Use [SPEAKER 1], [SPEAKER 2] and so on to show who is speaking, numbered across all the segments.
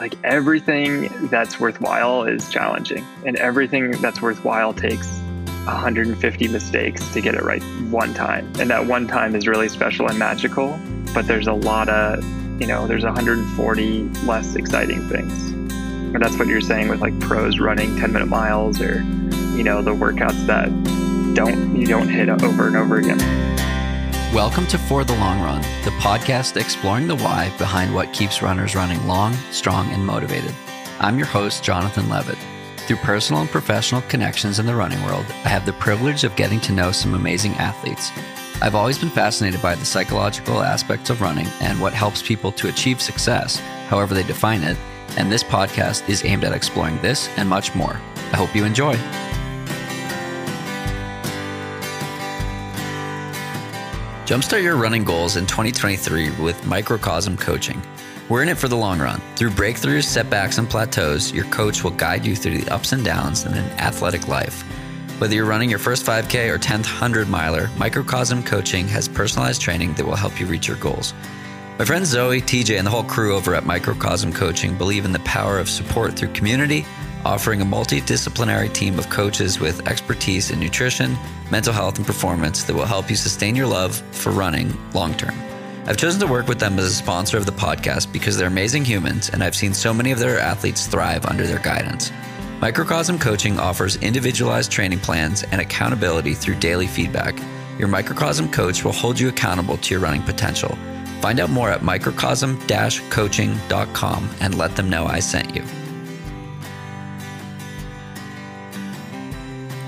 [SPEAKER 1] like everything that's worthwhile is challenging, and everything that's worthwhile takes 150 mistakes to get it right one time. And that one time is really special and magical, but there's a lot of, you know, there's 140 less exciting things. And that's what you're saying with like pros running 10 minute miles or, you know, the workouts that don't, you don't hit over and over again.
[SPEAKER 2] Welcome to For the Long Run, the podcast exploring the why behind what keeps runners running long, strong, and motivated. I'm your host, Jonathan Levitt. Through personal and professional connections in the running world, I have the privilege of getting to know some amazing athletes. I've always been fascinated by the psychological aspects of running and what helps people to achieve success, however they define it, and this podcast is aimed at exploring this and much more. I hope you enjoy. Jumpstart your running goals in 2023 with Microcosm Coaching. We're in it for the long run. Through breakthroughs, setbacks, and plateaus, your coach will guide you through the ups and downs in an athletic life. Whether you're running your first 5K or 10th 100 miler, Microcosm Coaching has personalized training that will help you reach your goals. My friends Zoe, TJ, and the whole crew over at Microcosm Coaching believe in the power of support through community, offering a multidisciplinary team of coaches with expertise in nutrition, mental health, and performance that will help you sustain your love for running long term. I've chosen to work with them as a sponsor of the podcast because they're amazing humans and I've seen so many of their athletes thrive under their guidance. Microcosm Coaching offers individualized training plans and accountability through daily feedback. Your microcosm coach will hold you accountable to your running potential. Find out more at microcosm coaching.com and let them know I sent you.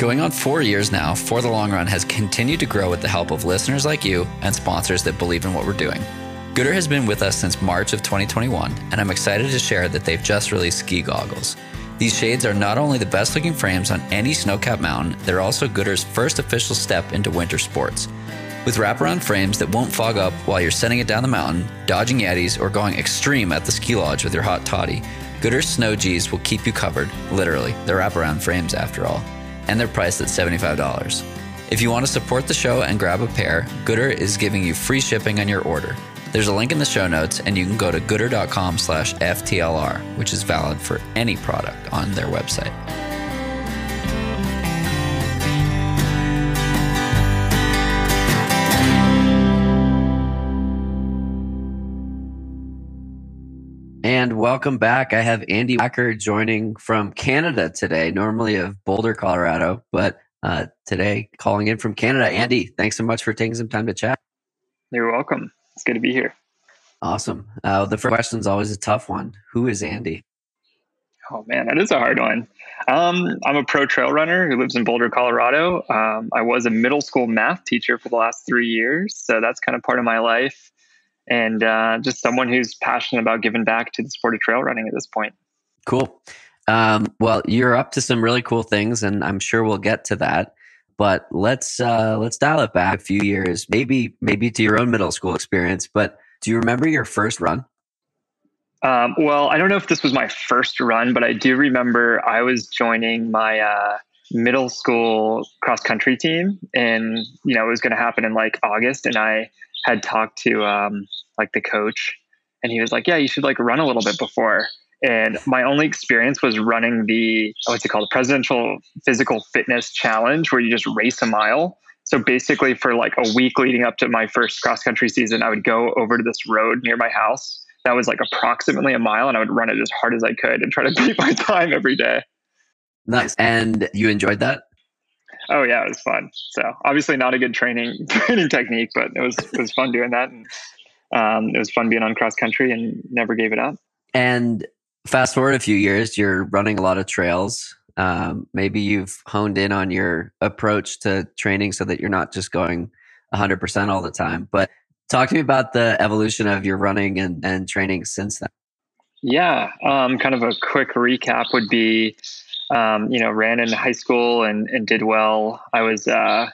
[SPEAKER 2] Going on four years now, For the Long Run has continued to grow with the help of listeners like you and sponsors that believe in what we're doing. Goodr has been with us since March of 2021, and I'm excited to share that they've just released ski goggles. These shades are not only the best looking frames on any snow-capped mountain, they're also Goodr's first official step into winter sports. With wraparound frames that won't fog up while you're sending it down the mountain, dodging Yetis, or going extreme at the ski lodge with your hot toddy, Goodr's Snow G's will keep you covered, literally. They're wraparound frames after all and they're priced at $75. If you want to support the show and grab a pair, Goodr is giving you free shipping on your order. There's a link in the show notes, and you can go to goodr.com slash FTLR, which is valid for any product on their website. And welcome back. I have Andy Wacker joining from Canada today, normally of Boulder, Colorado, but uh, today calling in from Canada. Andy, thanks so much for taking some time to chat.
[SPEAKER 1] You're welcome. It's good to be here.
[SPEAKER 2] Awesome. Uh, the first question is always a tough one. Who is Andy?
[SPEAKER 1] Oh man, that is a hard one. Um, I'm a pro trail runner who lives in Boulder, Colorado. Um, I was a middle school math teacher for the last three years, so that's kind of part of my life and uh, just someone who's passionate about giving back to the sport of trail running at this point.
[SPEAKER 2] Cool. Um, well, you're up to some really cool things, and I'm sure we'll get to that. But let's uh, let's dial it back a few years, maybe maybe to your own middle school experience. But do you remember your first run?
[SPEAKER 1] Um, well, I don't know if this was my first run, but I do remember I was joining my uh, middle school cross country team, and you know it was going to happen in like August, and I had talked to um, like the coach, and he was like, "Yeah, you should like run a little bit before." And my only experience was running the what's it called, the Presidential Physical Fitness Challenge, where you just race a mile. So basically, for like a week leading up to my first cross country season, I would go over to this road near my house that was like approximately a mile, and I would run it as hard as I could and try to beat my time every day.
[SPEAKER 2] Nice. And you enjoyed that?
[SPEAKER 1] Oh yeah, it was fun. So obviously not a good training training technique, but it was it was fun doing that, and um, it was fun being on cross country, and never gave it up.
[SPEAKER 2] And fast forward a few years, you're running a lot of trails. Um, maybe you've honed in on your approach to training so that you're not just going 100% all the time. But talk to me about the evolution of your running and, and training since then.
[SPEAKER 1] Yeah, um, kind of a quick recap would be um, you know, ran in high school and, and did well. I was uh,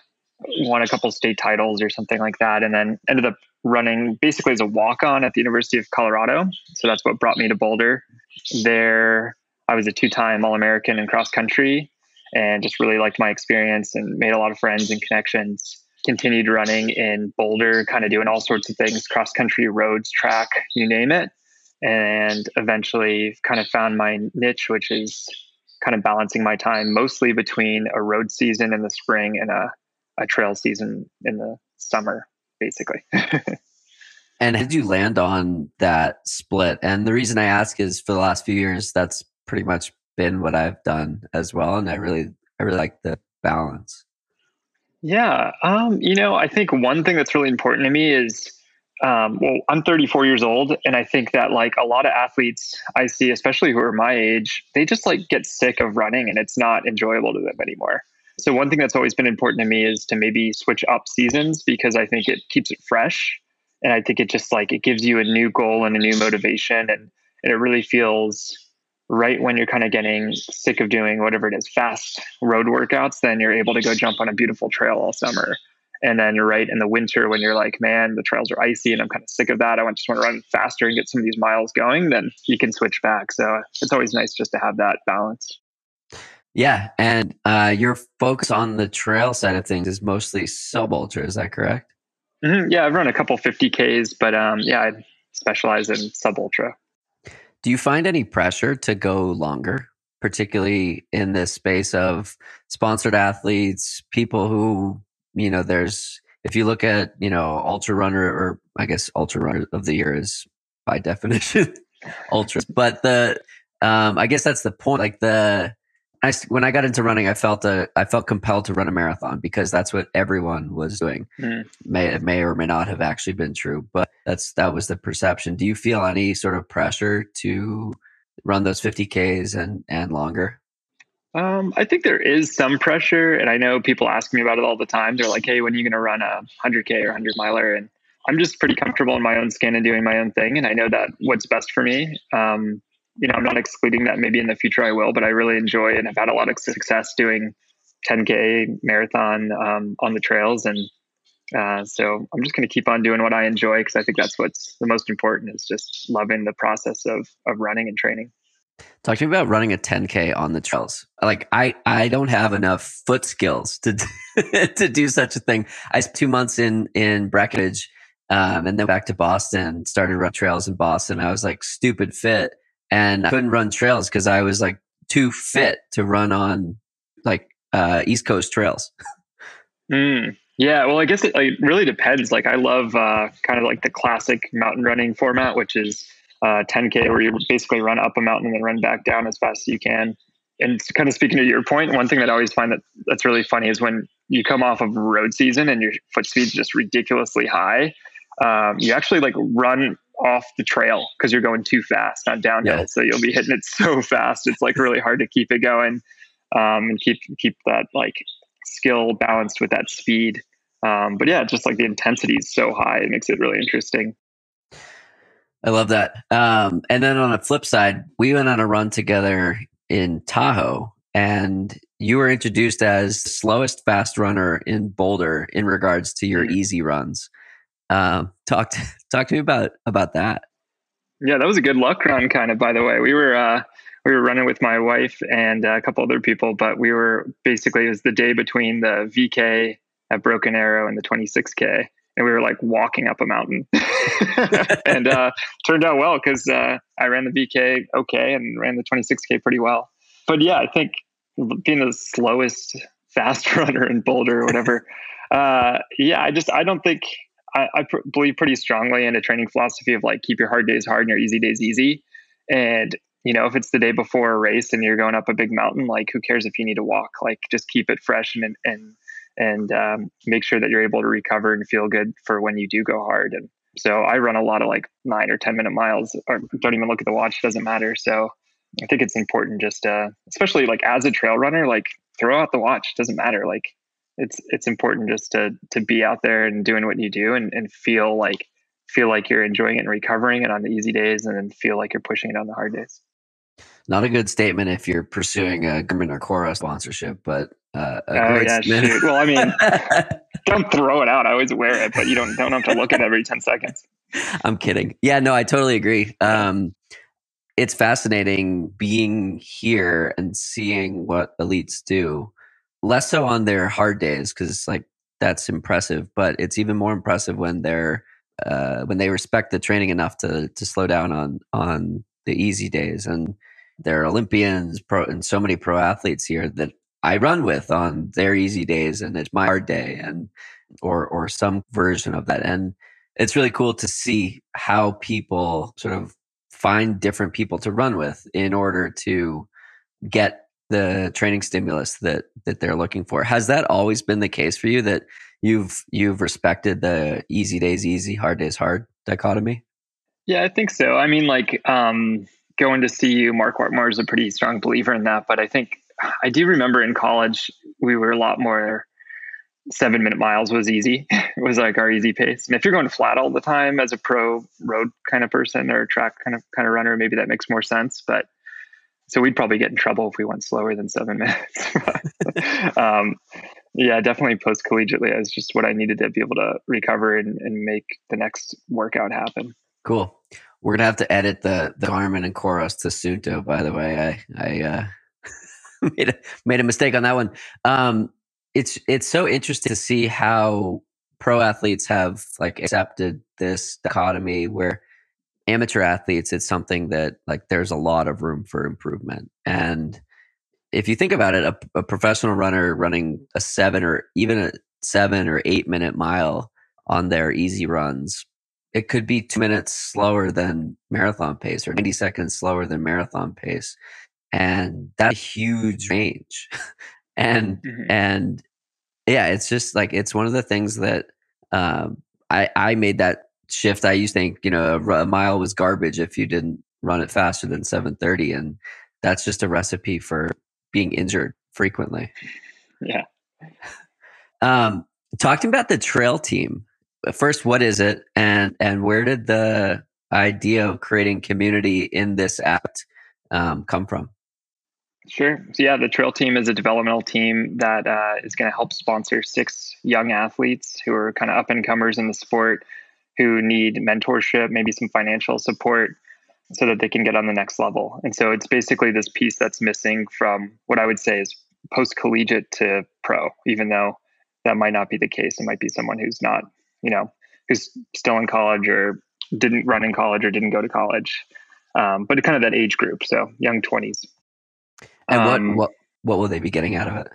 [SPEAKER 1] won a couple state titles or something like that, and then ended up running basically as a walk on at the University of Colorado. So that's what brought me to Boulder. There, I was a two time All American in cross country, and just really liked my experience and made a lot of friends and connections. Continued running in Boulder, kind of doing all sorts of things cross country, roads, track, you name it. and eventually kind of found my niche, which is kind of balancing my time mostly between a road season in the spring and a, a trail season in the summer, basically.
[SPEAKER 2] and did you land on that split? And the reason I ask is for the last few years, that's pretty much been what I've done as well. And I really, I really like the balance.
[SPEAKER 1] Yeah. Um, you know, I think one thing that's really important to me is um, well, I'm 34 years old, and I think that like a lot of athletes I see, especially who are my age, they just like get sick of running, and it's not enjoyable to them anymore. So one thing that's always been important to me is to maybe switch up seasons because I think it keeps it fresh, and I think it just like it gives you a new goal and a new motivation, and, and it really feels right when you're kind of getting sick of doing whatever it is fast road workouts then you're able to go jump on a beautiful trail all summer and then you're right in the winter when you're like, man, the trails are icy and I'm kind of sick of that. I just want to run faster and get some of these miles going. Then you can switch back. So it's always nice just to have that balance.
[SPEAKER 2] Yeah. And uh, your focus on the trail side of things is mostly sub ultra. Is that correct?
[SPEAKER 1] Mm-hmm. Yeah. I've run a couple 50Ks, but um, yeah, I specialize in sub ultra.
[SPEAKER 2] Do you find any pressure to go longer? particularly in this space of sponsored athletes, people who you know, there's if you look at you know ultra runner or I guess ultra runner of the year is by definition ultra, but the um, I guess that's the point. Like the I, when I got into running, I felt a, I felt compelled to run a marathon because that's what everyone was doing. Mm. May it may or may not have actually been true, but that's that was the perception. Do you feel any sort of pressure to run those 50ks and and longer?
[SPEAKER 1] Um, I think there is some pressure, and I know people ask me about it all the time. They're like, "Hey, when are you going to run a 100k or 100 miler?" And I'm just pretty comfortable in my own skin and doing my own thing, and I know that what's best for me. Um, you know, I'm not excluding that maybe in the future I will, but I really enjoy and have had a lot of success doing 10k marathon um, on the trails, and uh, so I'm just going to keep on doing what I enjoy because I think that's what's the most important is just loving the process of of running and training.
[SPEAKER 2] Talk to me about running a 10k on the trails. Like I, I don't have enough foot skills to to do such a thing. I spent two months in in Breckenridge, um, and then back to Boston. Started run trails in Boston. I was like stupid fit, and I couldn't run trails because I was like too fit to run on like uh, East Coast trails.
[SPEAKER 1] mm, yeah, well, I guess it like, really depends. Like I love uh, kind of like the classic mountain running format, which is uh, 10K where you basically run up a mountain and then run back down as fast as you can. And kind of speaking to your point, one thing that I always find that that's really funny is when you come off of road season and your foot speed's just ridiculously high, um, you actually like run off the trail because you're going too fast on downhill. Yeah. So you'll be hitting it so fast. It's like really hard to keep it going um, and keep keep that like skill balanced with that speed. Um, but yeah, just like the intensity is so high, it makes it really interesting.
[SPEAKER 2] I love that. Um, and then on the flip side, we went on a run together in Tahoe, and you were introduced as slowest fast runner in Boulder in regards to your mm-hmm. easy runs. Um, talk to, talk to me about about that.
[SPEAKER 1] Yeah, that was a good luck run, kind of. By the way, we were uh, we were running with my wife and a couple other people, but we were basically it was the day between the VK at Broken Arrow and the 26K, and we were like walking up a mountain and uh, turned out well because uh, I ran the VK okay and ran the 26K pretty well. But yeah, I think being the slowest fast runner in Boulder or whatever, uh, yeah, I just, I don't think, I, I pr- believe pretty strongly in a training philosophy of like keep your hard days hard and your easy days easy. And you know, if it's the day before a race and you're going up a big mountain, like who cares if you need to walk? Like just keep it fresh and and and um, make sure that you're able to recover and feel good for when you do go hard. And so I run a lot of like nine or 10 minute miles or don't even look at the watch. Doesn't matter. So I think it's important just, uh, especially like as a trail runner, like throw out the watch. Doesn't matter. Like it's, it's important just to, to be out there and doing what you do and, and feel like, feel like you're enjoying it and recovering it on the easy days and then feel like you're pushing it on the hard days.
[SPEAKER 2] Not a good statement if you're pursuing a Garmin or Coros sponsorship, but uh,
[SPEAKER 1] oh yeah, shoot. Well, I mean, don't throw it out. I always wear it, but you don't don't have to look at it every ten seconds.
[SPEAKER 2] I'm kidding. Yeah, no, I totally agree. Um, it's fascinating being here and seeing what elites do. Less so on their hard days because it's like that's impressive, but it's even more impressive when they're uh, when they respect the training enough to to slow down on on the easy days. And there are Olympians, pro, and so many pro athletes here that I run with on their easy days, and it's my hard day, and or or some version of that. And it's really cool to see how people sort of find different people to run with in order to get the training stimulus that that they're looking for. Has that always been the case for you that you've you've respected the easy days easy, hard days hard dichotomy?
[SPEAKER 1] Yeah, I think so. I mean, like um, going to see you, Mark Wetmore is a pretty strong believer in that. But I think I do remember in college we were a lot more seven minute miles was easy. it was like our easy pace. And if you're going flat all the time as a pro road kind of person or track kind of kind of runner, maybe that makes more sense. But so we'd probably get in trouble if we went slower than seven minutes. um, yeah, definitely post collegiately is just what I needed to be able to recover and, and make the next workout happen.
[SPEAKER 2] Cool. We're gonna have to edit the the Garmin and Coros to Suunto. By the way, I I uh, made a made a mistake on that one. Um, it's it's so interesting to see how pro athletes have like accepted this dichotomy where amateur athletes it's something that like there's a lot of room for improvement and if you think about it a, a professional runner running a seven or even a seven or eight minute mile on their easy runs it could be two minutes slower than marathon pace or 90 seconds slower than marathon pace and that's a huge range and mm-hmm. and yeah it's just like it's one of the things that um, i i made that shift, I used to think, you know, a, a mile was garbage if you didn't run it faster than 730. And that's just a recipe for being injured frequently.
[SPEAKER 1] Yeah.
[SPEAKER 2] Um, talk to me about the trail team. First, what is it, and and where did the idea of creating community in this act um, come from?
[SPEAKER 1] Sure. So yeah, the trail team is a developmental team that uh, is going to help sponsor six young athletes who are kind of up and comers in the sport who need mentorship, maybe some financial support so that they can get on the next level. And so it's basically this piece that's missing from what I would say is post collegiate to pro, even though that might not be the case. It might be someone who's not, you know, who's still in college or didn't run in college or didn't go to college. Um, but kind of that age group. So young 20s.
[SPEAKER 2] And what, um, what, what will they be getting out of it?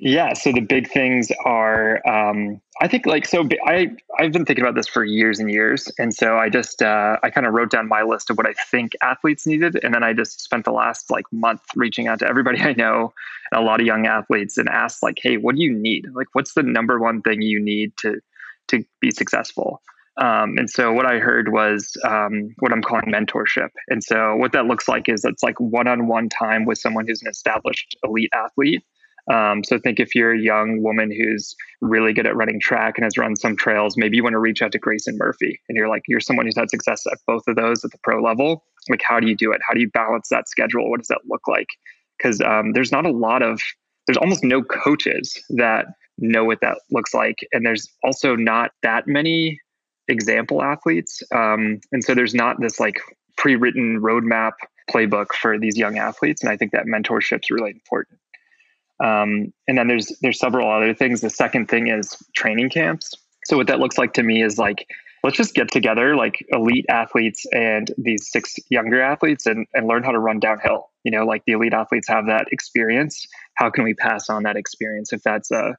[SPEAKER 1] Yeah. So the big things are, um, I think like, so I, I've been thinking about this for years and years. And so I just, uh, I kind of wrote down my list of what I think athletes needed. And then I just spent the last like month reaching out to everybody I know and a lot of young athletes and asked like, Hey, what do you need? Like, what's the number one thing you need to, to be successful? Um, and so what I heard was um, what I'm calling mentorship. And so what that looks like is it's like one-on-one time with someone who's an established elite athlete um, so think if you're a young woman who's really good at running track and has run some trails, maybe you want to reach out to Grayson Murphy and you're like, you're someone who's had success at both of those at the pro level. Like, how do you do it? How do you balance that schedule? What does that look like? Because um, there's not a lot of, there's almost no coaches that know what that looks like. And there's also not that many example athletes. Um, and so there's not this like pre written roadmap playbook for these young athletes. And I think that mentorship is really important. Um, and then there's there's several other things. The second thing is training camps. So what that looks like to me is like let's just get together like elite athletes and these six younger athletes and, and learn how to run downhill. You know, like the elite athletes have that experience. How can we pass on that experience? If that's uh,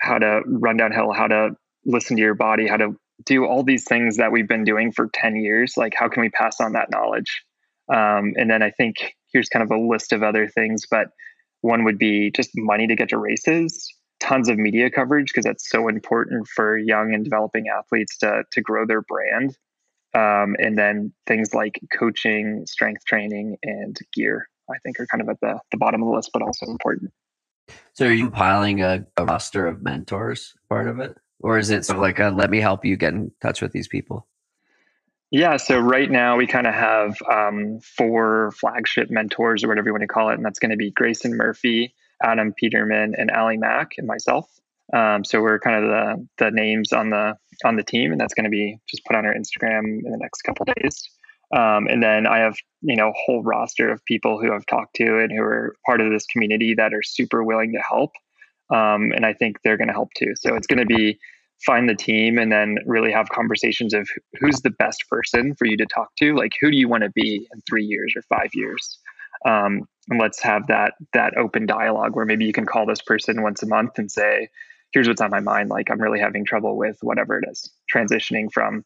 [SPEAKER 1] how to run downhill, how to listen to your body, how to do all these things that we've been doing for 10 years, like how can we pass on that knowledge? Um, and then I think here's kind of a list of other things, but one would be just money to get to races, tons of media coverage because that's so important for young and developing athletes to to grow their brand. Um, and then things like coaching, strength training, and gear, I think, are kind of at the, the bottom of the list, but also important.
[SPEAKER 2] So, are you compiling a, a roster of mentors part of it? Or is it sort of like a, let me help you get in touch with these people?
[SPEAKER 1] Yeah, so right now we kind of have um, four flagship mentors or whatever you want to call it, and that's going to be Grayson Murphy, Adam Peterman, and Ali Mack, and myself. Um, so we're kind of the the names on the on the team, and that's going to be just put on our Instagram in the next couple days. Um, and then I have you know a whole roster of people who I've talked to and who are part of this community that are super willing to help, um, and I think they're going to help too. So it's going to be find the team and then really have conversations of who's the best person for you to talk to. Like who do you want to be in three years or five years? Um, and let's have that that open dialogue where maybe you can call this person once a month and say here's what's on my mind. Like i'm really having trouble with whatever it is transitioning from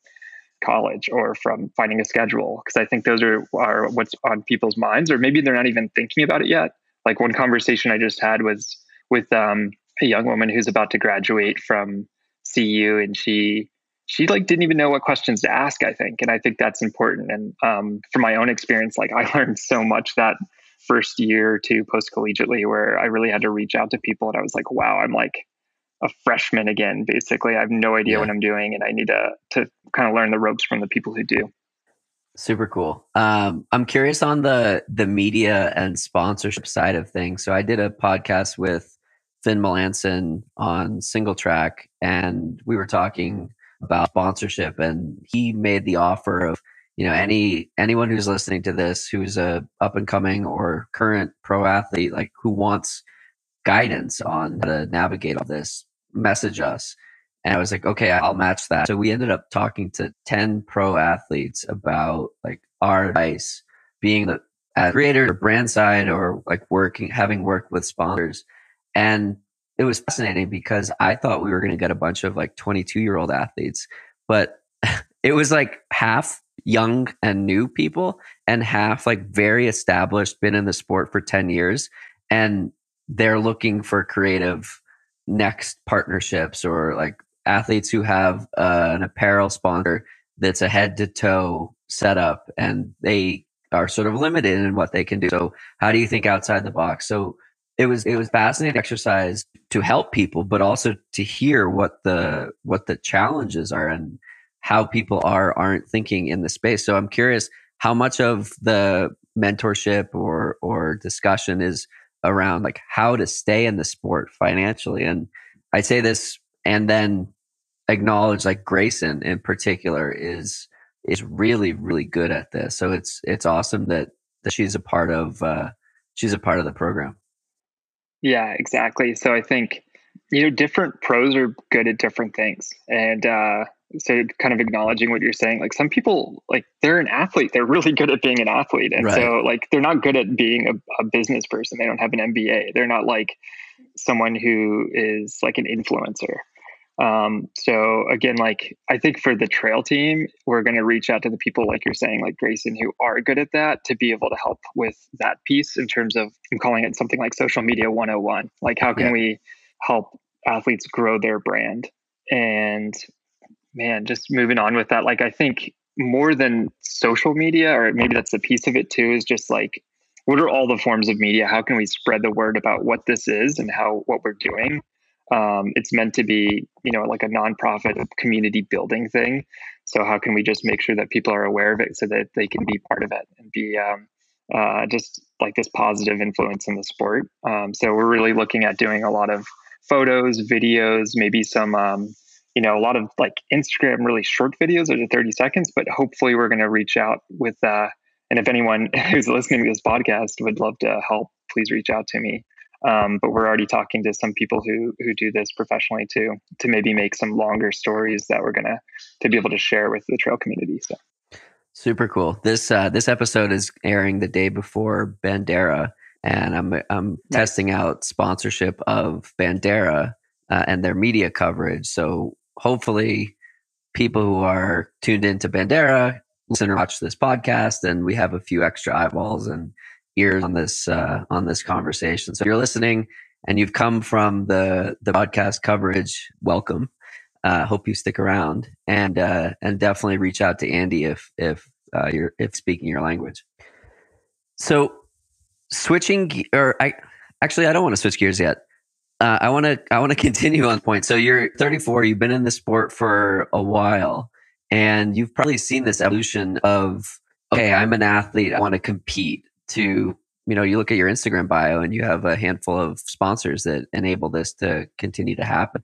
[SPEAKER 1] college or from finding a schedule because i think those are, are what's on people's minds or maybe they're not even thinking about it yet like one conversation i just had was with um, a young woman who's about to graduate from CU, and she she like didn't even know what questions to ask. I think, and I think that's important. And um, from my own experience, like I learned so much that first year or two post collegiately, where I really had to reach out to people, and I was like, wow, I'm like a freshman again. Basically, I have no idea yeah. what I'm doing, and I need to to kind of learn the ropes from the people who do.
[SPEAKER 2] Super cool. Um, I'm curious on the the media and sponsorship side of things. So I did a podcast with Finn Melanson on Single Track, and we were talking about sponsorship, and he made the offer of you know any anyone who's listening to this who's a up and coming or current pro athlete like who wants guidance on how to navigate all this message us and i was like okay i'll match that so we ended up talking to 10 pro athletes about like our advice being the uh, creator or brand side or like working having worked with sponsors and it was fascinating because I thought we were going to get a bunch of like 22 year old athletes, but it was like half young and new people and half like very established, been in the sport for 10 years. And they're looking for creative next partnerships or like athletes who have uh, an apparel sponsor that's a head to toe setup and they are sort of limited in what they can do. So, how do you think outside the box? So, it was it was fascinating exercise to help people, but also to hear what the what the challenges are and how people are aren't thinking in the space. So I'm curious how much of the mentorship or or discussion is around like how to stay in the sport financially. And I say this and then acknowledge like Grayson in particular is is really really good at this. So it's it's awesome that that she's a part of uh, she's a part of the program.
[SPEAKER 1] Yeah, exactly. So I think you know different pros are good at different things, and uh, so kind of acknowledging what you're saying. Like some people, like they're an athlete, they're really good at being an athlete, and right. so like they're not good at being a, a business person. They don't have an MBA. They're not like someone who is like an influencer. Um, so again, like I think for the trail team, we're going to reach out to the people like you're saying, like Grayson, who are good at that to be able to help with that piece in terms of I'm calling it something like social media 101. Like how can yeah. we help athletes grow their brand? And man, just moving on with that, like I think more than social media, or maybe that's a piece of it too, is just like what are all the forms of media? How can we spread the word about what this is and how what we're doing? Um, it's meant to be, you know, like a nonprofit community building thing. So how can we just make sure that people are aware of it so that they can be part of it and be um, uh, just like this positive influence in the sport? Um, so we're really looking at doing a lot of photos, videos, maybe some, um, you know, a lot of like Instagram really short videos under 30 seconds. But hopefully, we're going to reach out with. Uh, and if anyone who's listening to this podcast would love to help, please reach out to me. Um, but we're already talking to some people who who do this professionally too, to maybe make some longer stories that we're gonna to be able to share with the trail community. So
[SPEAKER 2] super cool. This uh, this episode is airing the day before Bandera, and I'm I'm testing out sponsorship of Bandera uh, and their media coverage. So hopefully, people who are tuned into Bandera listen or watch this podcast, and we have a few extra eyeballs and ears on this uh, on this conversation. So if you're listening and you've come from the the podcast coverage, welcome. Uh, hope you stick around and uh, and definitely reach out to Andy if if uh, you're if speaking your language. So switching or I actually I don't want to switch gears yet. Uh, I want to I want to continue on point. So you're 34. You've been in the sport for a while, and you've probably seen this evolution of okay, I'm an athlete. I want to compete to you know you look at your instagram bio and you have a handful of sponsors that enable this to continue to happen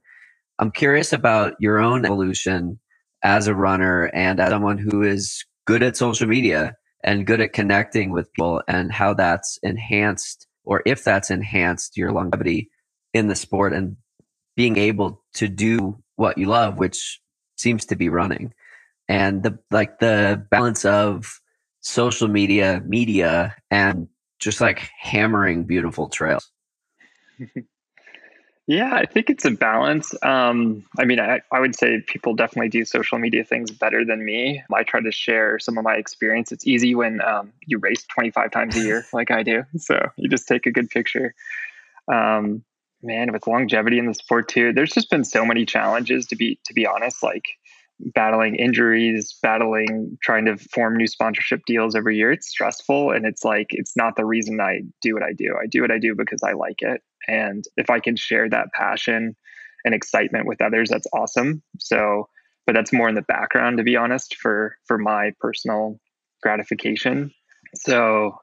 [SPEAKER 2] i'm curious about your own evolution as a runner and as someone who is good at social media and good at connecting with people and how that's enhanced or if that's enhanced your longevity in the sport and being able to do what you love, which seems to be running. And the like the balance of social media, media, and just like hammering beautiful trails.
[SPEAKER 1] Yeah, I think it's a balance. Um, I mean, I, I would say people definitely do social media things better than me. I try to share some of my experience. It's easy when um, you race 25 times a year, like I do. So you just take a good picture. Um, man, with longevity in the sport too, there's just been so many challenges to be to be honest. Like battling injuries, battling trying to form new sponsorship deals every year. It's stressful and it's like it's not the reason I do what I do. I do what I do because I like it. And if I can share that passion and excitement with others, that's awesome. So, but that's more in the background to be honest for for my personal gratification. So,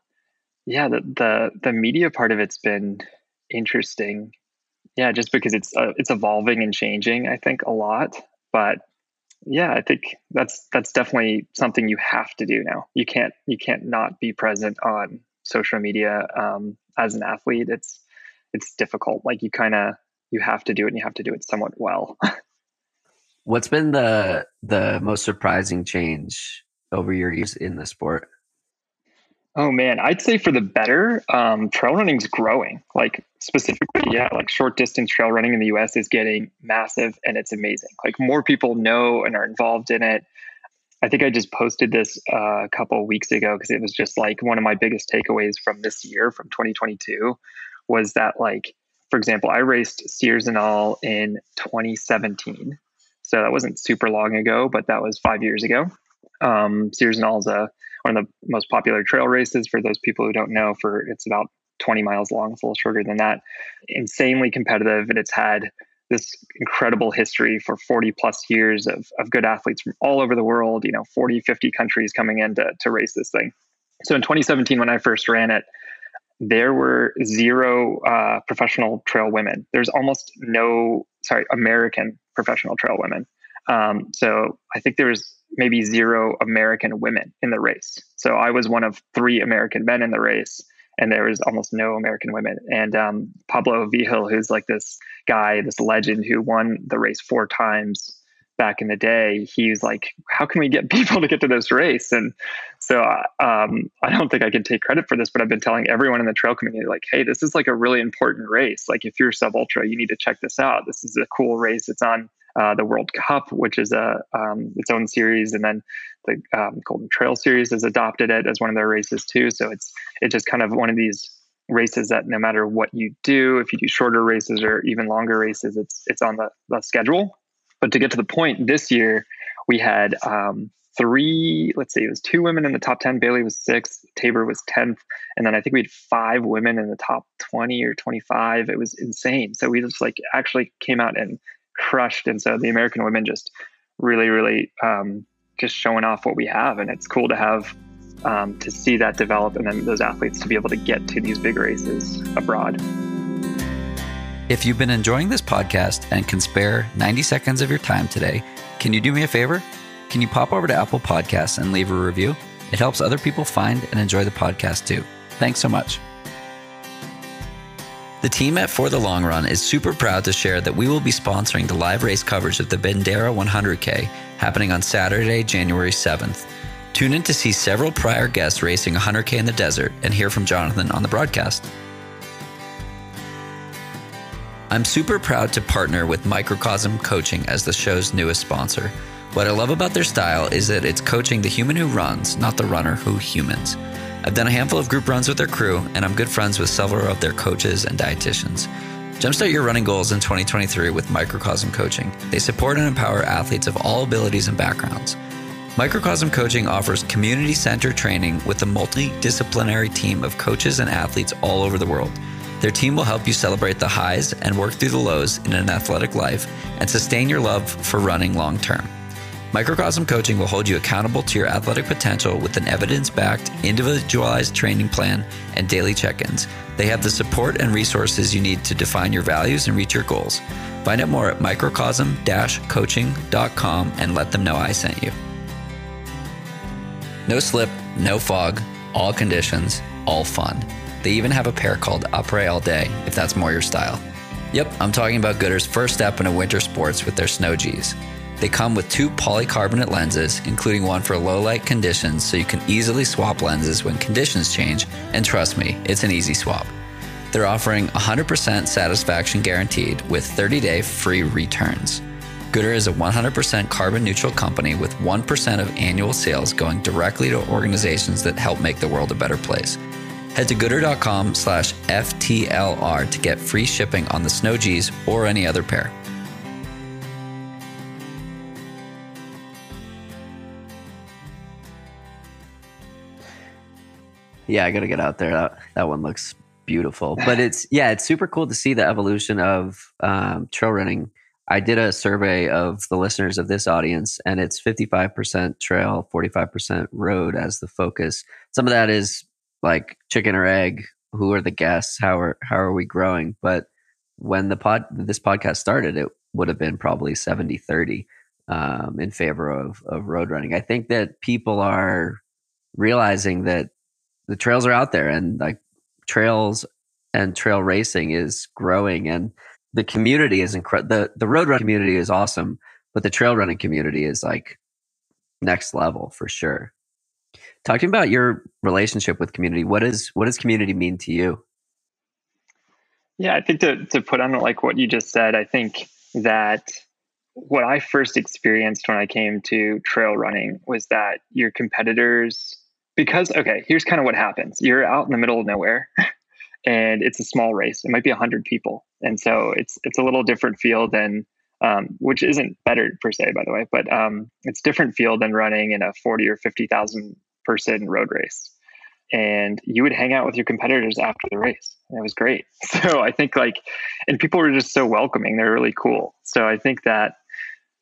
[SPEAKER 1] yeah, the the the media part of it's been interesting. Yeah, just because it's uh, it's evolving and changing, I think a lot, but yeah i think that's that's definitely something you have to do now. You can't you can't not be present on social media um, as an athlete. It's it's difficult. Like you kind of you have to do it and you have to do it somewhat well.
[SPEAKER 2] What's been the the most surprising change over your years in the sport
[SPEAKER 1] Oh man, I'd say for the better, um, trail running's growing. Like specifically, yeah, like short distance trail running in the U.S. is getting massive, and it's amazing. Like more people know and are involved in it. I think I just posted this uh, a couple weeks ago because it was just like one of my biggest takeaways from this year, from 2022, was that like, for example, I raced Sierre-Zinal in 2017, so that wasn't super long ago, but that was five years ago. Um, Sierre-Zinal is a one of the most popular trail races for those people who don't know for it's about 20 miles long it's a little shorter than that. Insanely competitive and it's had this incredible history for 40 plus years of, of good athletes from all over the world you know 40 50 countries coming in to, to race this thing. So in 2017 when i first ran it there were zero uh, professional trail women. There's almost no sorry american professional trail women. Um, so i think there was maybe zero American women in the race. So I was one of three American men in the race, and there was almost no American women. And um, Pablo Vigil, who's like this guy, this legend who won the race four times back in the day, he was like, "How can we get people to get to this race?" And so um, I don't think I can take credit for this, but I've been telling everyone in the trail community, like, "Hey, this is like a really important race. Like, if you're sub ultra, you need to check this out. This is a cool race. It's on." Uh, the World Cup, which is a um, its own series, and then the um, Golden Trail Series has adopted it as one of their races too. So it's it's just kind of one of these races that no matter what you do, if you do shorter races or even longer races, it's it's on the, the schedule. But to get to the point, this year we had um, three, let's see, it was two women in the top 10. Bailey was sixth, Tabor was 10th. And then I think we had five women in the top 20 or 25. It was insane. So we just like actually came out and crushed. And so the American women just really, really um, just showing off what we have. And it's cool to have um, to see that develop and then those athletes to be able to get to these big races abroad.
[SPEAKER 2] If you've been enjoying this podcast and can spare 90 seconds of your time today, can you do me a favor? Can you pop over to Apple Podcasts and leave a review? It helps other people find and enjoy the podcast too. Thanks so much. The team at For the Long Run is super proud to share that we will be sponsoring the live race coverage of the Bandera 100K happening on Saturday, January 7th. Tune in to see several prior guests racing 100K in the desert and hear from Jonathan on the broadcast. I'm super proud to partner with Microcosm Coaching as the show's newest sponsor. What I love about their style is that it's coaching the human who runs, not the runner who humans. I've done a handful of group runs with their crew, and I'm good friends with several of their coaches and dietitians. Jumpstart your running goals in 2023 with Microcosm Coaching. They support and empower athletes of all abilities and backgrounds. Microcosm Coaching offers community centered training with a multidisciplinary team of coaches and athletes all over the world. Their team will help you celebrate the highs and work through the lows in an athletic life and sustain your love for running long term. Microcosm Coaching will hold you accountable to your athletic potential with an evidence backed, individualized training plan and daily check ins. They have the support and resources you need to define your values and reach your goals. Find out more at microcosm coaching.com and let them know I sent you. No slip, no fog, all conditions, all fun. They even have a pair called Après All Day if that's more your style. Yep, I'm talking about Goodr's first step into winter sports with their snow G's. They come with two polycarbonate lenses, including one for low light conditions, so you can easily swap lenses when conditions change. And trust me, it's an easy swap. They're offering 100% satisfaction guaranteed with 30 day free returns. Goodr is a 100% carbon neutral company with 1% of annual sales going directly to organizations that help make the world a better place. Head to goodr.com slash FTLR to get free shipping on the Snow G's or any other pair. Yeah, I got to get out there. That, that one looks beautiful. But it's, yeah, it's super cool to see the evolution of um, trail running. I did a survey of the listeners of this audience, and it's 55% trail, 45% road as the focus. Some of that is like chicken or egg. Who are the guests? How are how are we growing? But when the pod this podcast started, it would have been probably 70 30 um, in favor of, of road running. I think that people are realizing that the trails are out there and like trails and trail racing is growing and the community is incredible. The, the road run community is awesome, but the trail running community is like next level for sure. Talking about your relationship with community, what is what does community mean to you?
[SPEAKER 1] Yeah, I think to to put on like what you just said, I think that what I first experienced when I came to trail running was that your competitors because okay, here's kind of what happens. You're out in the middle of nowhere and it's a small race. It might be 100 people. And so it's it's a little different feel than um, which isn't better per se, by the way, but um, it's different feel than running in a 40 or 50,000 person road race. And you would hang out with your competitors after the race. And it was great. So I think like, and people were just so welcoming. They're really cool. So I think that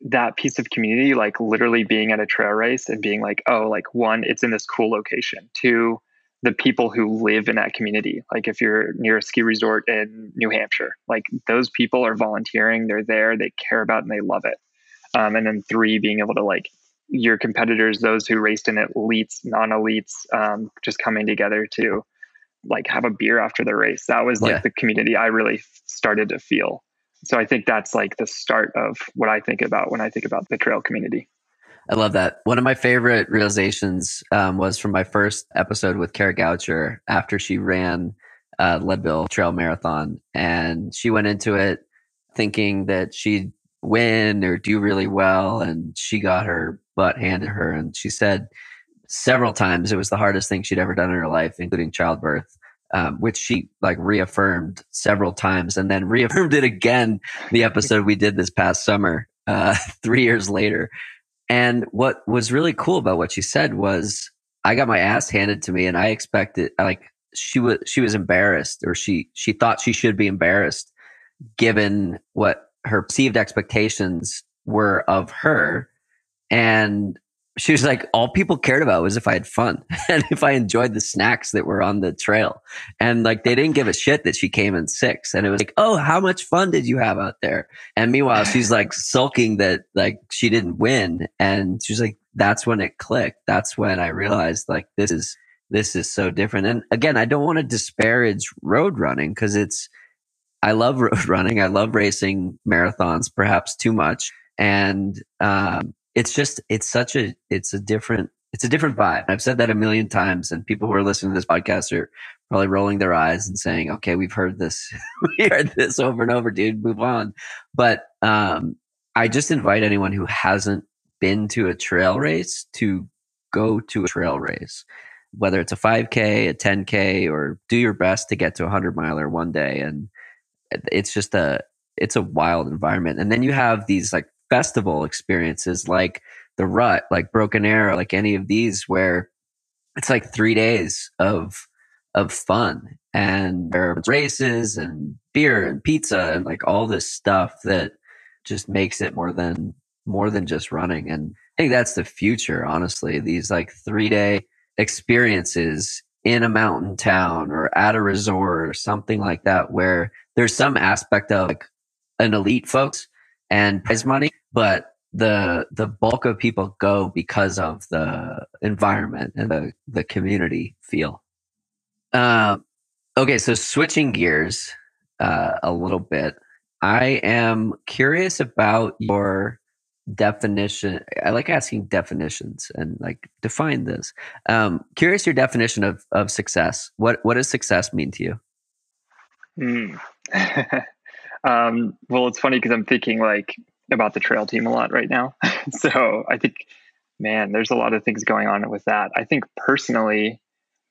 [SPEAKER 1] that piece of community, like literally being at a trail race and being like, oh, like one, it's in this cool location. Two, the people who live in that community. Like if you're near a ski resort in New Hampshire, like those people are volunteering, they're there, they care about and they love it. Um, and then three, being able to like your competitors, those who raced in elites, non-elites, um, just coming together to like have a beer after the race. That was like yeah. the community I really started to feel. So I think that's like the start of what I think about when I think about the trail community.
[SPEAKER 2] I love that. One of my favorite realizations um, was from my first episode with Kara Goucher after she ran uh, Leadville Trail Marathon. And she went into it thinking that she'd win or do really well. And she got her butt handed her. And she said several times it was the hardest thing she'd ever done in her life, including childbirth. Um, which she like reaffirmed several times and then reaffirmed it again the episode we did this past summer uh, three years later and what was really cool about what she said was i got my ass handed to me and i expected like she was she was embarrassed or she she thought she should be embarrassed given what her perceived expectations were of her. And she was like, all people cared about was if I had fun and if I enjoyed the snacks that were on the trail. And like, they didn't give a shit that she came in six. And it was like, oh, how much fun did you have out there? And meanwhile, she's like sulking that like she didn't win. And she's like, that's when it clicked. That's when I realized like, this is, this is so different. And again, I don't want to disparage road running because it's, I love road running. I love racing marathons, perhaps too much. And um, it's just, it's such a, it's a different, it's a different vibe. I've said that a million times, and people who are listening to this podcast are probably rolling their eyes and saying, "Okay, we've heard this, we heard this over and over, dude. Move on." But um, I just invite anyone who hasn't been to a trail race to go to a trail race whether it's a 5k a 10k or do your best to get to a 100 miler one day and it's just a it's a wild environment and then you have these like festival experiences like the rut like broken arrow like any of these where it's like three days of of fun and there are races and beer and pizza and like all this stuff that just makes it more than more than just running. And i think that's the future honestly these like three day experiences in a mountain town or at a resort or something like that where there's some aspect of like an elite folks and prize money, but the the bulk of people go because of the environment and the the community feel. Uh, okay, so switching gears uh, a little bit, I am curious about your definition. I like asking definitions and like define this. Um, curious your definition of of success. What what does success mean to you?
[SPEAKER 1] Mm. um, well, it's funny because I'm thinking like about the trail team a lot right now. so I think, man, there's a lot of things going on with that. I think personally,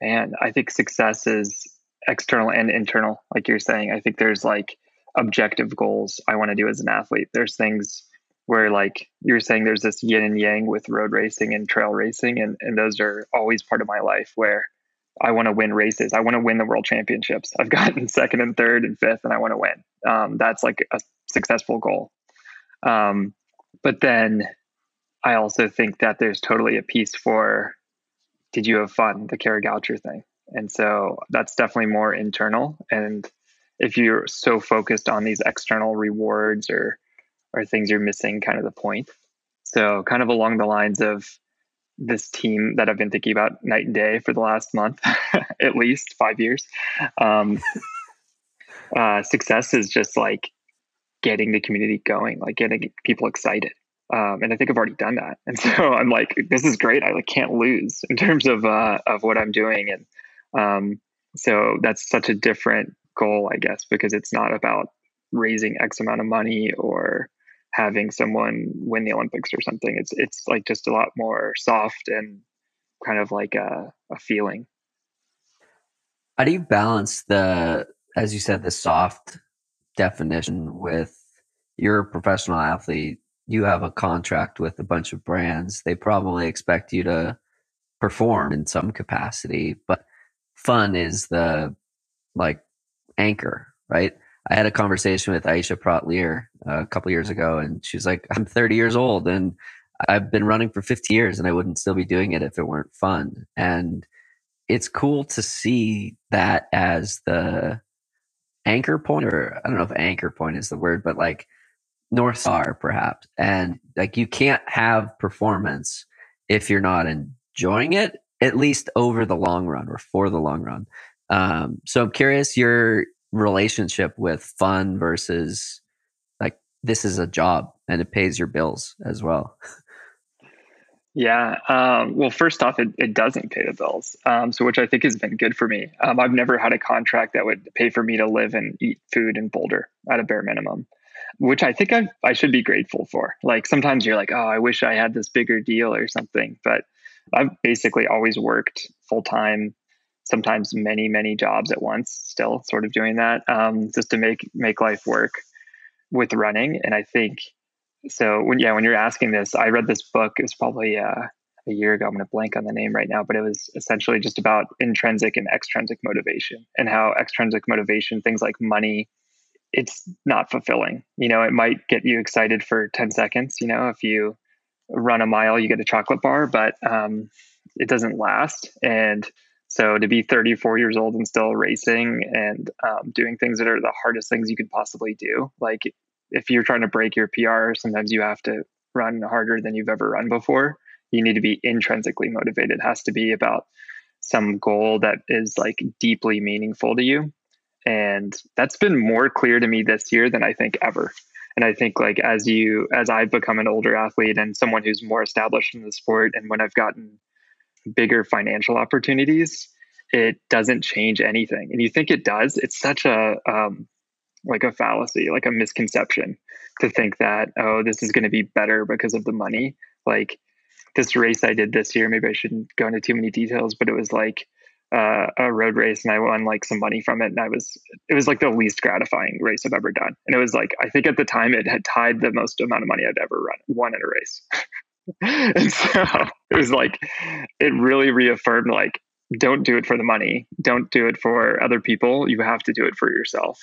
[SPEAKER 1] man, I think success is external and internal. Like you're saying, I think there's like objective goals I want to do as an athlete. There's things where like you're saying there's this yin and yang with road racing and trail racing and, and those are always part of my life where I want to win races. I want to win the world championships. I've gotten second and third and fifth and I want to win. Um, that's like a successful goal. Um, but then I also think that there's totally a piece for did you have fun, the Kara Goucher thing. And so that's definitely more internal. And if you're so focused on these external rewards or or things you're missing kind of the point. So kind of along the lines of this team that I've been thinking about night and day for the last month, at least five years. Um, uh, success is just like getting the community going, like getting people excited. Um, and I think I've already done that. And so I'm like, this is great. I like can't lose in terms of uh, of what I'm doing. And um, so that's such a different goal, I guess, because it's not about raising X amount of money or having someone win the Olympics or something. It's it's like just a lot more soft and kind of like a, a feeling.
[SPEAKER 2] How do you balance the, as you said, the soft definition with you're a professional athlete, you have a contract with a bunch of brands. They probably expect you to perform in some capacity, but fun is the like anchor, right? I had a conversation with Aisha Praught-Leer uh, a couple years ago, and she's like, "I'm 30 years old, and I've been running for 50 years, and I wouldn't still be doing it if it weren't fun." And it's cool to see that as the anchor point, or I don't know if anchor point is the word, but like north star, perhaps. And like you can't have performance if you're not enjoying it, at least over the long run or for the long run. Um, so I'm curious your relationship with fun versus like this is a job and it pays your bills as well.
[SPEAKER 1] Yeah. Um, well, first off, it, it doesn't pay the bills. Um, so, which I think has been good for me. Um, I've never had a contract that would pay for me to live and eat food in Boulder at a bare minimum, which I think I I should be grateful for. Like sometimes you're like, oh, I wish I had this bigger deal or something, but I've basically always worked full time sometimes many many jobs at once still sort of doing that um, just to make make life work with running. And i think so when yeah when you're asking this i read this book it was probably uh, a year ago i'm going to blank on the name right now but it was essentially just about intrinsic and extrinsic motivation and how extrinsic motivation things like money it's not fulfilling. You know it might get you excited for 10 seconds you know if you run a mile you get a chocolate bar but um, it doesn't last. And so to be 34 years old and still racing and um, doing things that are the hardest things you could possibly do, like if you're trying to break your PR, sometimes you have to run harder than you've ever run before. You need to be intrinsically motivated. It has to be about some goal that is like deeply meaningful to you. And that's been more clear to me this year than I think ever. And I think like as you as I've become an older athlete and someone who's more established in the sport and when I've gotten bigger financial opportunities, it doesn't change anything. And you think it does, it's such a um, like a fallacy, like a misconception to think that, oh, this is going to be better because of the money. Like this race I did this year, maybe I shouldn't go into too many details, but it was like uh, a road race and I won like some money from it. And I was, it was like the least gratifying race I've ever done. And it was like, I think at the time it had tied the most amount of money I'd ever run, won in a race. and so it was like it really reaffirmed like don't do it for the money. Don't do it for other people. You have to do it for yourself.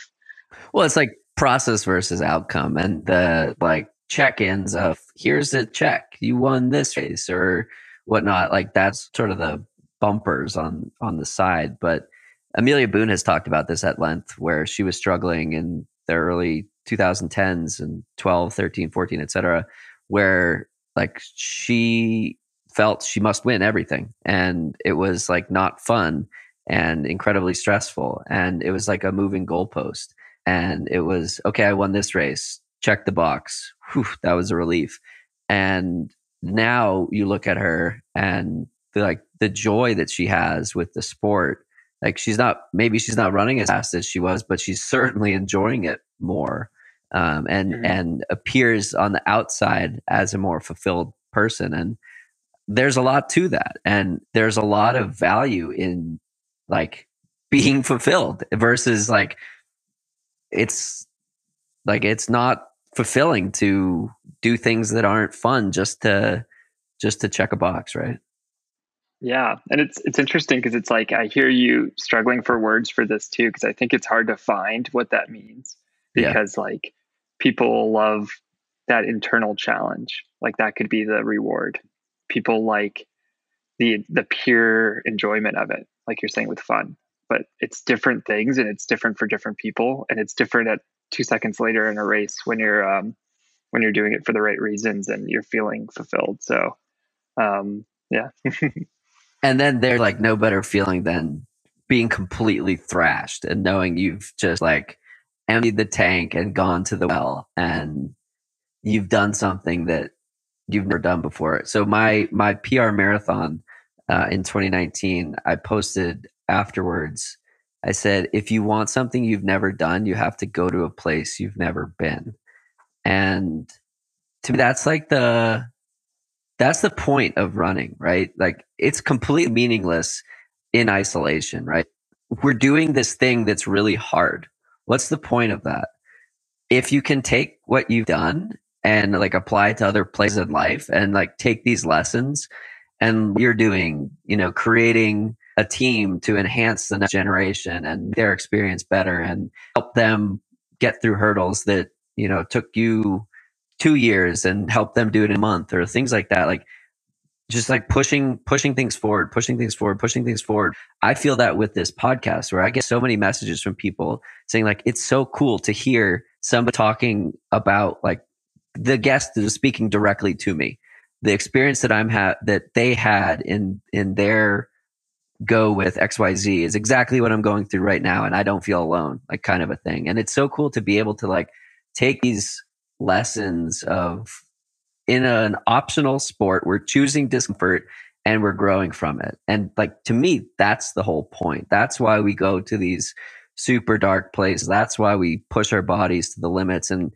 [SPEAKER 2] Well it's like process versus outcome and the like check-ins of here's a check. You won this race or whatnot. Like that's sort of the bumpers on on the side. But amelia boone has talked about this at length where she was struggling in the early 2010s and 12 13 14 etc where like she felt she must win everything and it was like not fun and incredibly stressful and it was like a moving goalpost and it was okay. I won this race. Check the box. Whew, that was a relief. And now you look at her and the, like the joy that she has with the sport. Like she's not maybe she's not running as fast as she was, but she's certainly enjoying it more. Um, and mm-hmm. and appears on the outside as a more fulfilled person. And there's a lot to that, and there's a lot of value in like being fulfilled versus like it's like it's not fulfilling to do things that aren't fun just to just to check a box, right?
[SPEAKER 1] Yeah, and it's it's interesting because it's like I hear you struggling for words for this too because I think it's hard to find what that means because yeah. like people love that internal challenge. Like that could be the reward. People like the the pure enjoyment of it, like you're saying with fun. But it's different things and it's different for different people and it's different at two seconds later in a race when you're um, when you're doing it for the right reasons and you're feeling fulfilled. So um, yeah.
[SPEAKER 2] and then there's like no better feeling than being completely thrashed and knowing you've just like emptied the tank and gone to the well and you've done something that you've never done before. So my my PR marathon uh, in 2019, I posted afterwards. I said, if you want something you've never done, you have to go to a place you've never been. And to me, that's like the that's the point of running, right? Like it's completely meaningless in isolation, right? We're doing this thing that's really hard. What's the point of that? If you can take what you've done and like apply it to other places in life and like take these lessons and you're doing, you know, creating a team to enhance the next generation and their experience better and help them get through hurdles that, you know, took you two years and help them do it in a month or things like that. Like just like pushing, pushing things forward, pushing things forward, pushing things forward. I feel that with this podcast where I get so many messages from people saying like, it's so cool to hear somebody talking about like the guest that is speaking directly to me, the experience that I'm had that they had in, in their go with XYZ is exactly what I'm going through right now. And I don't feel alone, like kind of a thing. And it's so cool to be able to like take these lessons of in an optional sport, we're choosing discomfort and we're growing from it. And like to me, that's the whole point. That's why we go to these super dark places. That's why we push our bodies to the limits. And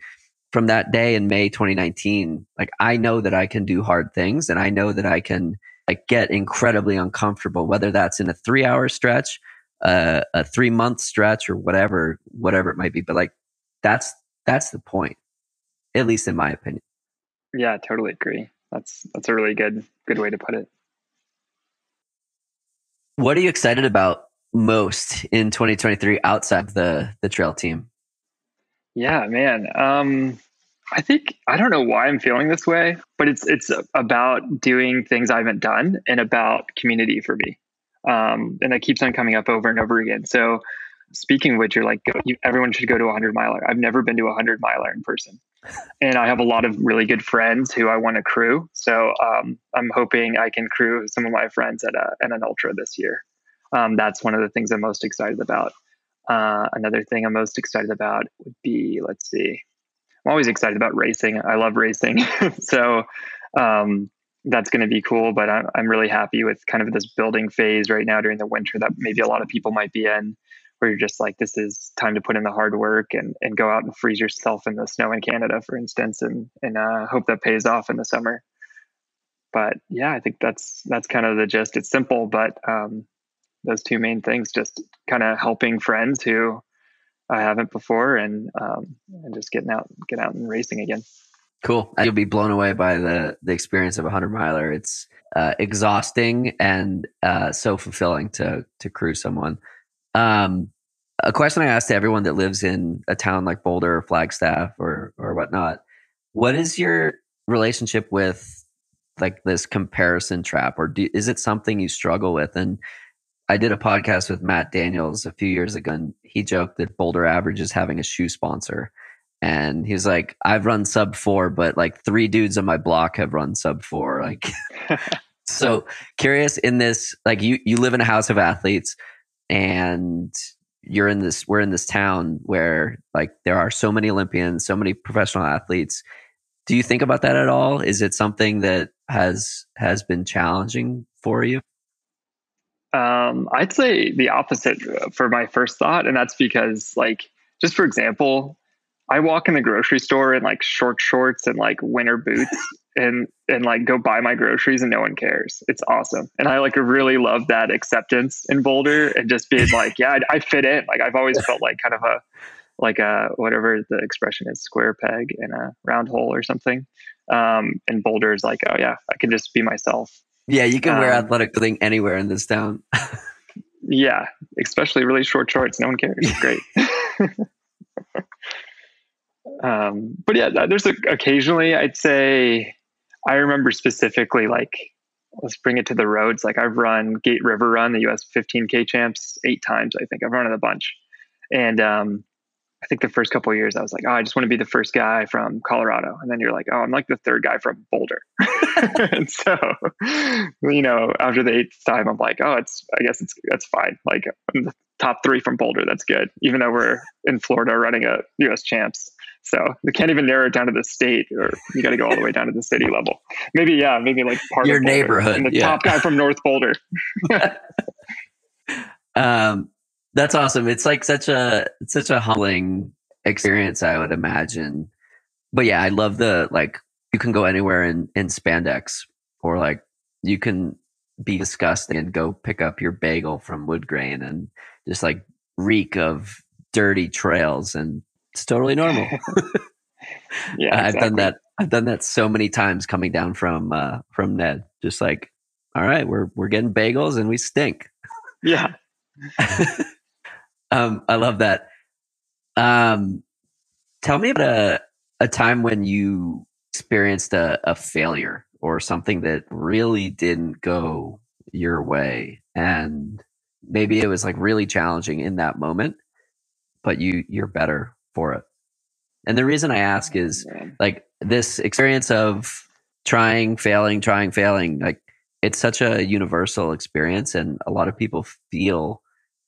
[SPEAKER 2] from that day in May 2019, like I know that I can do hard things and I know that I can like get incredibly uncomfortable, whether that's in a three hour stretch, uh, a three month stretch or whatever, whatever it might be. But like that's, that's the point at least in my opinion.
[SPEAKER 1] Yeah, totally agree. That's that's a really good good way to put it.
[SPEAKER 2] What are you excited about most in 2023 outside the the trail team?
[SPEAKER 1] Yeah, man. Um I think I don't know why I'm feeling this way, but it's it's about doing things I haven't done and about community for me. Um, and that keeps on coming up over and over again. So, speaking of which, you're like, you, everyone should go to a hundred miler. I've never been to a hundred miler in person and I have a lot of really good friends who I want to crew. So um, I'm hoping I can crew some of my friends at, a, at an ultra this year. Um, that's one of the things I'm most excited about. Uh, another thing I'm most excited about would be, let's see, I'm always excited about racing. I love racing. so um, that's going to be cool. But I'm, I'm really happy with kind of this building phase right now during the winter that maybe a lot of people might be in where you're just like, this is time to put in the hard work and, and go out and freeze yourself in the snow in Canada, for instance, and, and uh, hope that pays off in the summer. But yeah, I think that's, that's kind of the gist. It's simple, but um, those two main things, just kind of helping friends who I haven't before and, um, and just getting out, get out and racing again.
[SPEAKER 2] Cool. You'll be blown away by the, the experience of a hundred miler. It's uh, exhausting and uh, so fulfilling to, to crew someone. Um, a question I asked to everyone that lives in a town like Boulder or Flagstaff or or whatnot: What is your relationship with like this comparison trap, or do, is it something you struggle with? And I did a podcast with Matt Daniels a few years ago, and he joked that Boulder Average is having a shoe sponsor. And he's like, I've run sub four, but like three dudes on my block have run sub four. Like, so curious in this, like you, you live in a house of athletes and you're in this we're in this town where like there are so many Olympians, so many professional athletes. Do you think about that at all? Is it something that has has been challenging for you?
[SPEAKER 1] Um, I'd say the opposite for my first thought, and that's because, like, just for example, I walk in the grocery store in like short shorts and like winter boots, and and like go buy my groceries, and no one cares. It's awesome, and I like really love that acceptance in Boulder, and just being like, yeah, I, I fit in. Like I've always felt like kind of a like a whatever the expression is, square peg in a round hole or something. Um, and Boulder is like, oh yeah, I can just be myself
[SPEAKER 2] yeah, you can wear um, athletic clothing anywhere in this town.
[SPEAKER 1] yeah, especially really short shorts. No one cares. Great. um, but yeah, there's a, occasionally I'd say I remember specifically like let's bring it to the roads. Like I've run Gate River Run, the US 15K champs, eight times. I think I've run it a bunch, and um, I think the first couple years I was like, oh, I just want to be the first guy from Colorado. And then you're like, oh, I'm like the third guy from Boulder. and so, you know, after the eighth time, I'm like, oh, it's, I guess it's, that's fine. Like I'm the top three from Boulder. That's good. Even though we're in Florida running a US champs. So they can't even narrow it down to the state or you got to go all the way down to the city level. Maybe, yeah, maybe like
[SPEAKER 2] part your of Boulder, neighborhood.
[SPEAKER 1] And the
[SPEAKER 2] yeah.
[SPEAKER 1] top guy from North Boulder.
[SPEAKER 2] um, that's awesome. It's like such a such a humbling experience, I would imagine. But yeah, I love the like you can go anywhere in in spandex, or like you can be disgusting and go pick up your bagel from wood grain and just like reek of dirty trails, and it's totally normal. yeah, exactly. I've done that. I've done that so many times coming down from uh, from Ned. Just like, all right, we're we're getting bagels and we stink.
[SPEAKER 1] Yeah.
[SPEAKER 2] Um, I love that. Um, tell me about a, a time when you experienced a, a failure or something that really didn't go your way and maybe it was like really challenging in that moment but you you're better for it. And the reason i ask is like this experience of trying failing trying failing like it's such a universal experience and a lot of people feel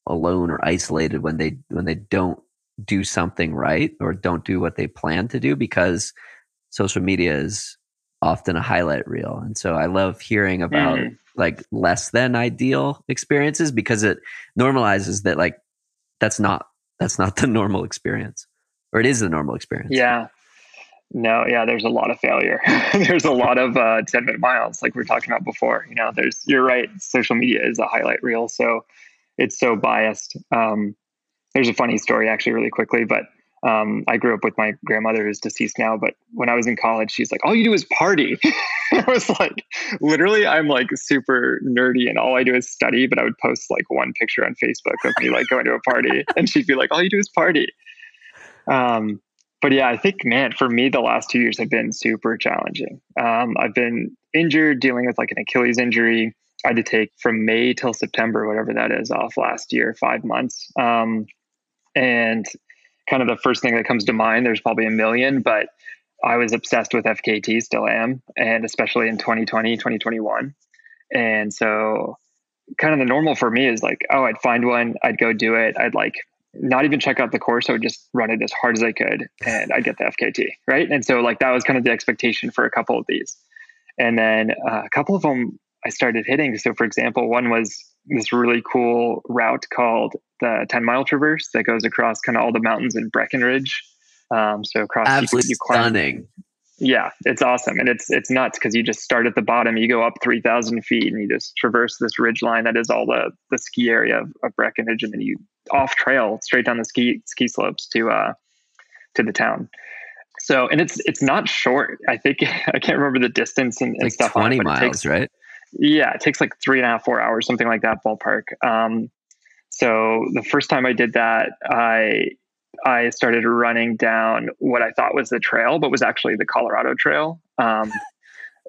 [SPEAKER 2] alone or isolated when they when they don't do something right or don't do what they plan to do because social media is often a highlight reel. And so i love hearing about mm. like less than ideal experiences because it normalizes that like that's not that's not the normal experience or it is the normal experience
[SPEAKER 1] yeah no yeah there's a lot of failure there's a lot of uh 10 minute miles like we are talking about before you know there's you're right social media is a highlight reel so it's so biased. Um, there's a funny story actually, really quickly, but um, I grew up with my grandmother who's deceased now. But when I was in college, she's like, "All you do is party." I was like, literally, I'm like super nerdy, and all I do is study. But I would post like one picture on Facebook of me like going to a party, and she'd be like, "All you do is party." Um, but yeah, I think man, for me, the last two years have been super challenging. Um, I've been injured, dealing with like an Achilles injury. I had to take from May till September, whatever that is, off last year, five months. Um, and kind of the first thing that comes to mind, there's probably a million, but I was obsessed with FKT, still am, and especially in 2020, 2021. And so, kind of the normal for me is like, oh, I'd find one, I'd go do it, I'd like not even check out the course, I would just run it as hard as I could, and I'd get the FKT, right? And so, like, that was kind of the expectation for a couple of these. And then uh, a couple of them I started hitting. So, for example, one was this really cool route called the 10 mile traverse that goes across kind of all the mountains in Breckenridge. Um, so across
[SPEAKER 2] absolutely you, you stunning.
[SPEAKER 1] Yeah, it's awesome, and it's it's nuts because you just start at the bottom, you go up three thousand feet, and you just traverse this ridge line that is all the the ski area of, of Breckenridge, and then you off trail straight down the ski ski slopes to uh to the town. So, and it's it's not short. I think I can't remember the distance and, and
[SPEAKER 2] like
[SPEAKER 1] stuff.
[SPEAKER 2] Twenty
[SPEAKER 1] it,
[SPEAKER 2] miles,
[SPEAKER 1] takes,
[SPEAKER 2] right?
[SPEAKER 1] Yeah, it takes like three and a half, four hours, something like that ballpark. Um, so the first time I did that, I I started running down what I thought was the trail, but was actually the Colorado Trail, um,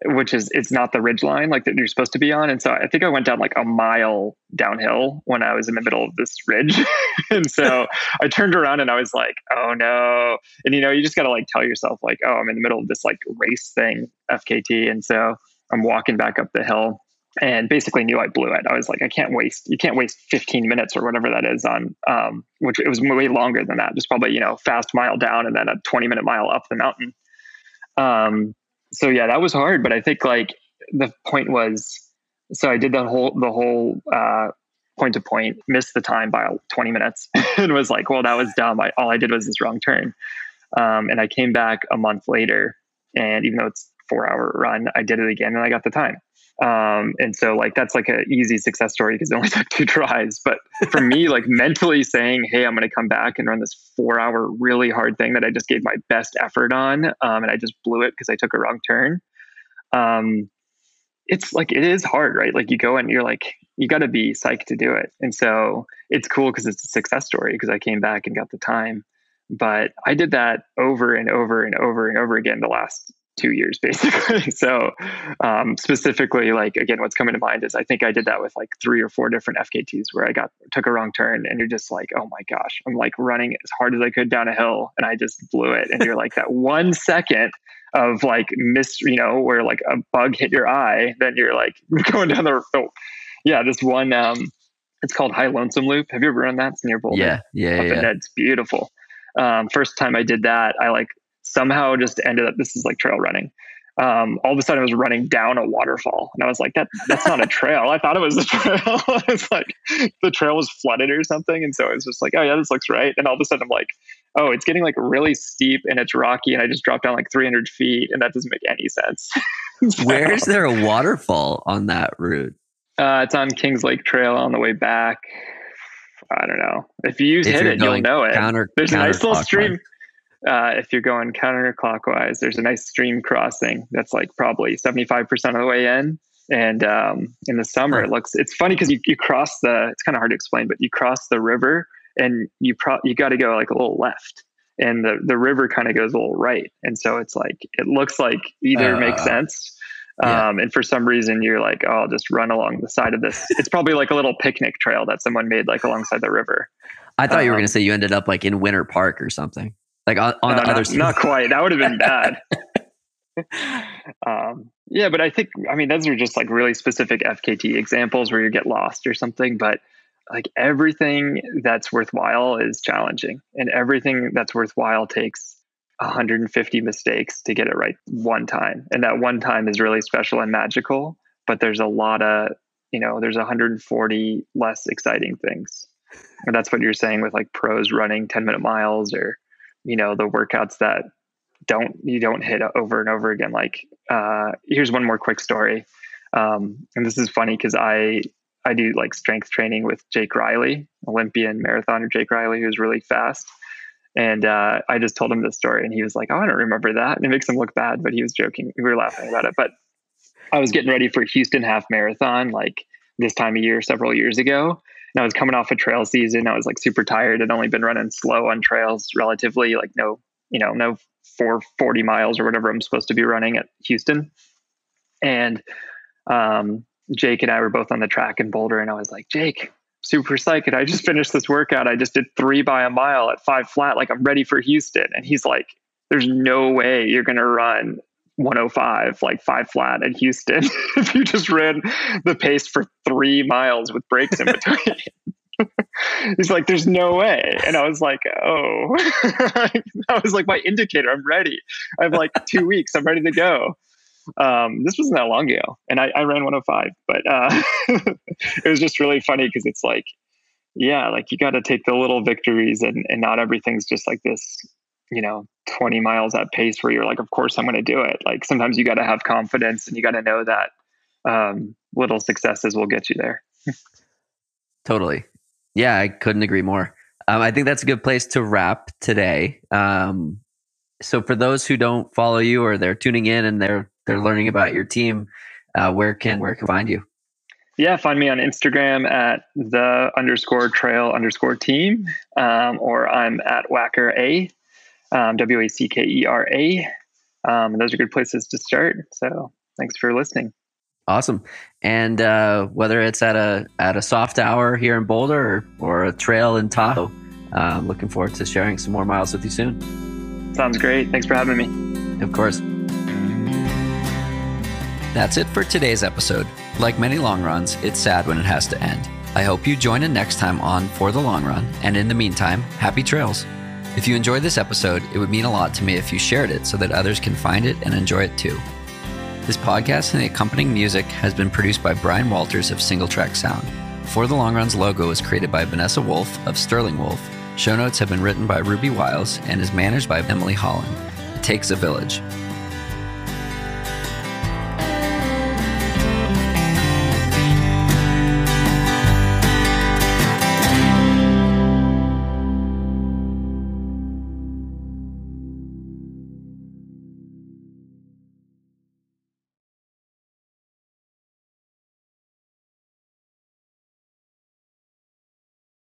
[SPEAKER 1] which is it's not the ridge line like that you're supposed to be on. And so I think I went down like a mile downhill when I was in the middle of this ridge, and so I turned around and I was like, oh no! And you know, you just got to like tell yourself like, oh, I'm in the middle of this like race thing, FKT, and so I'm walking back up the hill and basically knew I blew it. I was like, I can't waste, you can't waste 15 minutes or whatever that is on, um, which it was way longer than that. Just probably, you know, fast mile down and then a 20 minute mile up the mountain. Um, so yeah, that was hard, but I think like the point was, so I did the whole, the whole, uh, point to point, missed the time by 20 minutes and was like, well, that was dumb. I, all I did was this wrong turn. Um, and I came back a month later and even though it's four hour run, I did it again and I got the time. Um, and so like that's like an easy success story because it only took two tries. But for me, like mentally saying, "Hey, I'm going to come back and run this four hour really hard thing that I just gave my best effort on, um, and I just blew it because I took a wrong turn." Um, it's like it is hard, right? Like you go and you're like, you got to be psyched to do it. And so it's cool because it's a success story because I came back and got the time. But I did that over and over and over and over again the last two years basically. So um, specifically like again what's coming to mind is i think i did that with like three or four different fkt's where i got took a wrong turn and you're just like oh my gosh. I'm like running as hard as i could down a hill and i just blew it. And you're like that one second of like miss you know where like a bug hit your eye then you're like going down the oh, yeah this one um it's called high lonesome loop. Have you ever run that? It's near boulder.
[SPEAKER 2] Yeah yeah, yeah.
[SPEAKER 1] it's beautiful. Um, first time i did that i like somehow just ended up this is like trail running um, all of a sudden I was running down a waterfall and I was like, that that's not a trail. I thought it was a trail. it's like the trail was flooded or something. And so I was just like, oh yeah, this looks right. And all of a sudden I'm like, oh, it's getting like really steep and it's rocky. And I just dropped down like 300 feet and that doesn't make any sense.
[SPEAKER 2] so, Where is there a waterfall on that route?
[SPEAKER 1] Uh, it's on Kings Lake Trail on the way back. I don't know. If you if hit it, you'll know it.
[SPEAKER 2] Counter,
[SPEAKER 1] There's
[SPEAKER 2] counter
[SPEAKER 1] a nice little stream uh, if you're going counterclockwise, there's a nice stream crossing that's like probably 75% of the way in. And um, in the summer, it looks, it's funny because you, you cross the, it's kind of hard to explain, but you cross the river and you pro, you got to go like a little left and the, the river kind of goes a little right. And so it's like, it looks like either uh, makes sense. Yeah. Um, and for some reason you're like, oh, I'll just run along the side of this. It's probably like a little picnic trail that someone made like alongside the river.
[SPEAKER 2] I thought um, you were going to say you ended up like in Winter Park or something like on, on
[SPEAKER 1] no,
[SPEAKER 2] the other
[SPEAKER 1] not,
[SPEAKER 2] side.
[SPEAKER 1] Not quite. That would have been bad. um, yeah, but I think I mean those are just like really specific FKT examples where you get lost or something. But like everything that's worthwhile is challenging, and everything that's worthwhile takes 150 mistakes to get it right one time, and that one time is really special and magical. But there's a lot of you know there's 140 less exciting things, and that's what you're saying with like pros running 10 minute miles or you know the workouts that don't you don't hit over and over again. Like uh, here's one more quick story. Um, and this is funny because i i do like strength training with jake riley olympian marathoner jake riley who's really fast. And uh, i just told him this story and he was like oh i don't remember that. And it makes him look bad but he was joking. We were laughing about it. But i was getting ready for houston half marathon like this time of year several years ago and I was coming off a trail season. I was like super tired. I'd only been running slow on trails relatively, like no, you know, no 440 miles or whatever I'm supposed to be running at Houston. And um, Jake and I were both on the track in Boulder, and I was like, Jake, super psyched. I just finished this workout. I just did three by a mile at five flat. Like I'm ready for Houston. And he's like, there's no way you're going to run 105, like five flat at Houston, if you just ran the pace for three miles with breaks in between. He's like, there's no way. And I was like, oh, that was like my indicator. I'm ready. I have like two weeks. I'm ready to go. Um, this wasn't that long ago. And I, I ran 105, but uh, it was just really funny because it's like, yeah, like you got to take the little victories and, and not everything's just like this you know 20 miles at pace where you're like of course i'm going to do it. Like sometimes you got to have confidence and you got to know that um, little successes will get you there.
[SPEAKER 2] Totally. Yeah i couldn't agree more. Um, i think that's a good place to wrap today. Um, so for those who don't follow you or they're tuning in and they're they're learning about your team uh, where can where can find you?
[SPEAKER 1] Yeah, find me on Instagram at the underscore trail underscore team, um, or I'm at Wackera A um, W A C K E R A. Um, those are good places to start. So thanks for listening.
[SPEAKER 2] Awesome. And uh, whether it's at a at a soft hour here in Boulder or, or a trail in Tahoe, uh, looking forward to sharing some more miles with you soon.
[SPEAKER 1] Sounds great. Thanks for having me.
[SPEAKER 2] Of course. That's it for today's episode. Like many long runs, it's sad when it has to end. I hope you join in next time on For the Long Run, and in the meantime, happy trails. If you enjoyed this episode, it would mean a lot to me if you shared it so that others can find it and enjoy it too. This podcast and the accompanying music has been produced by Brian Walters of Single Track Sound. For the Long Run's logo was created by Vanessa Wolf of Sterling Wolf. Show notes have been written by Ruby Wiles and is managed by Emily Holland. It takes a village.